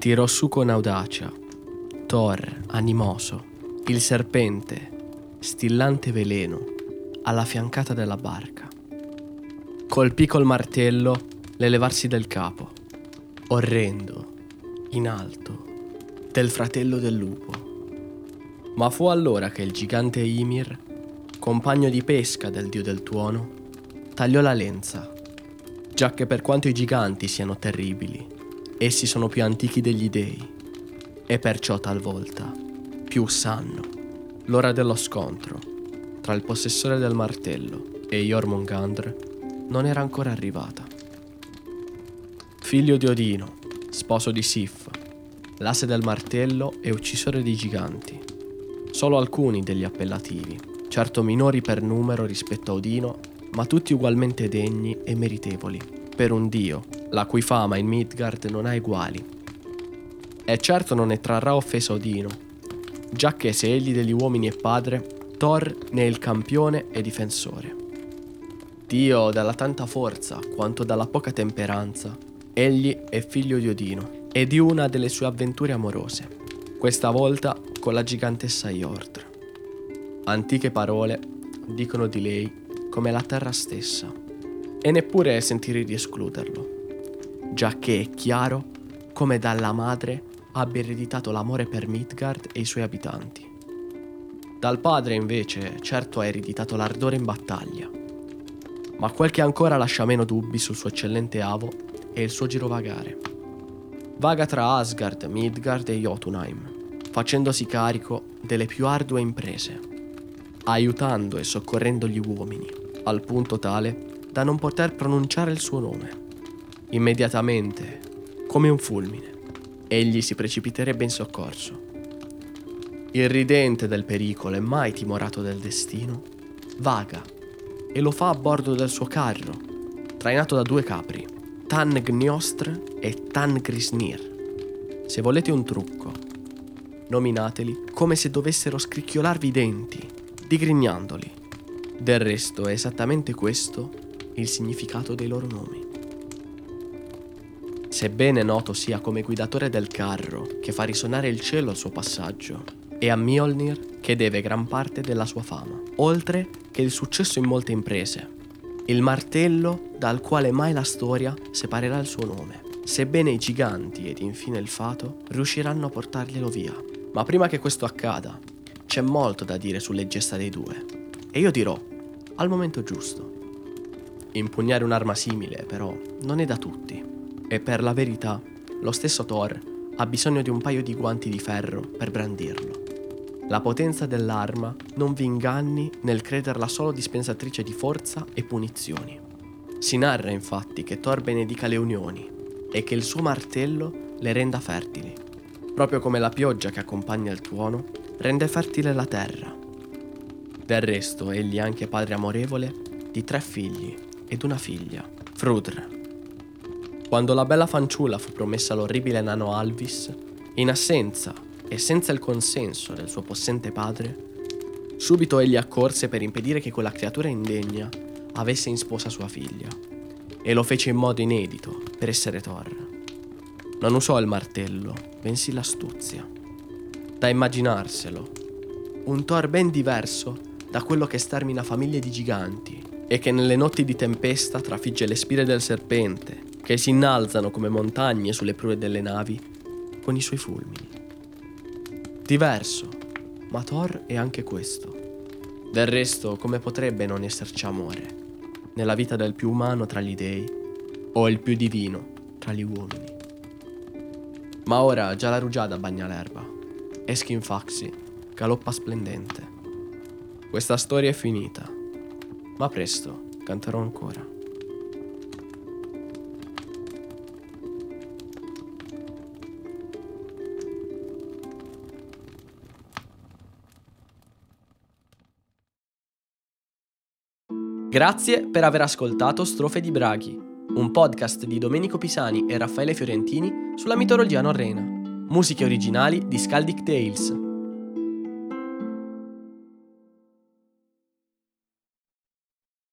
tirò su con audacia. Thor, animoso, il serpente, stillante veleno, alla fiancata della barca. Colpì col martello l'elevarsi del capo, orrendo, in alto, del fratello del lupo. Ma fu allora che il gigante Ymir, compagno di pesca del dio del tuono, tagliò la lenza, già che per quanto i giganti siano terribili, essi sono più antichi degli dei, e perciò talvolta più sanno l'ora dello scontro tra il possessore del martello e Jormungandr non era ancora arrivata. Figlio di Odino, sposo di Sif, l'asse del martello e uccisore di giganti, solo alcuni degli appellativi, certo minori per numero rispetto a Odino, ma tutti ugualmente degni e meritevoli, per un dio, la cui fama in Midgard non ha eguali. E certo non ne trarrà offesa Odino, già che se egli degli uomini è padre, Thor ne è il campione e difensore. Dio dalla tanta forza quanto dalla poca temperanza, egli è figlio di Odino e di una delle sue avventure amorose questa volta con la gigantessa Yordr. Antiche parole dicono di lei come la terra stessa, e neppure sentire di escluderlo, già che è chiaro come dalla madre abbia ereditato l'amore per Midgard e i suoi abitanti. Dal padre invece certo ha ereditato l'ardore in battaglia, ma quel che ancora lascia meno dubbi sul suo eccellente avo è il suo girovagare. Vaga tra Asgard, Midgard e Jotunheim, facendosi carico delle più ardue imprese, aiutando e soccorrendo gli uomini, al punto tale da non poter pronunciare il suo nome. Immediatamente, come un fulmine, egli si precipiterebbe in soccorso. Irridente del pericolo e mai timorato del destino, vaga e lo fa a bordo del suo carro, trainato da due capri, Tan Gniostr e Tan Grisnir. Se volete un trucco, nominateli come se dovessero scricchiolarvi i denti, digrignandoli. Del resto è esattamente questo il significato dei loro nomi. Sebbene noto sia come guidatore del carro che fa risuonare il cielo al suo passaggio, è a Mjolnir che deve gran parte della sua fama, oltre che il successo in molte imprese, il martello dal quale mai la storia separerà il suo nome, sebbene i giganti ed infine il fato riusciranno a portarglielo via. Ma prima che questo accada, c'è molto da dire sulle gesta dei due, e io dirò, al momento giusto. Impugnare un'arma simile, però, non è da tutti, e per la verità, lo stesso Thor ha bisogno di un paio di guanti di ferro per brandirlo. La potenza dell'arma non vi inganni nel crederla solo dispensatrice di forza e punizioni. Si narra infatti che Thor benedica le unioni e che il suo martello le renda fertili, proprio come la pioggia che accompagna il tuono rende fertile la terra. Del resto egli è anche padre amorevole di tre figli ed una figlia, Frudr. Quando la bella fanciulla fu promessa all'orribile nano Alvis, in assenza e senza il consenso del suo possente padre, subito egli accorse per impedire che quella creatura indegna avesse in sposa sua figlia, e lo fece in modo inedito per essere Thor. Non usò il martello, bensì l'astuzia. Da immaginarselo, un Thor ben diverso da quello che stermina famiglie di giganti e che nelle notti di tempesta trafigge le spire del serpente, che si innalzano come montagne sulle prue delle navi con i suoi fulmini. Diverso, ma Thor è anche questo. Del resto, come potrebbe non esserci amore nella vita del più umano tra gli dei o il più divino tra gli uomini? Ma ora già la rugiada bagna l'erba e Skinfaxi galoppa splendente. Questa storia è finita, ma presto canterò ancora. Grazie per aver ascoltato Strofe di Braghi, un podcast di Domenico Pisani e Raffaele Fiorentini sulla mitologia norrena. Musiche originali di Scaldic Tales.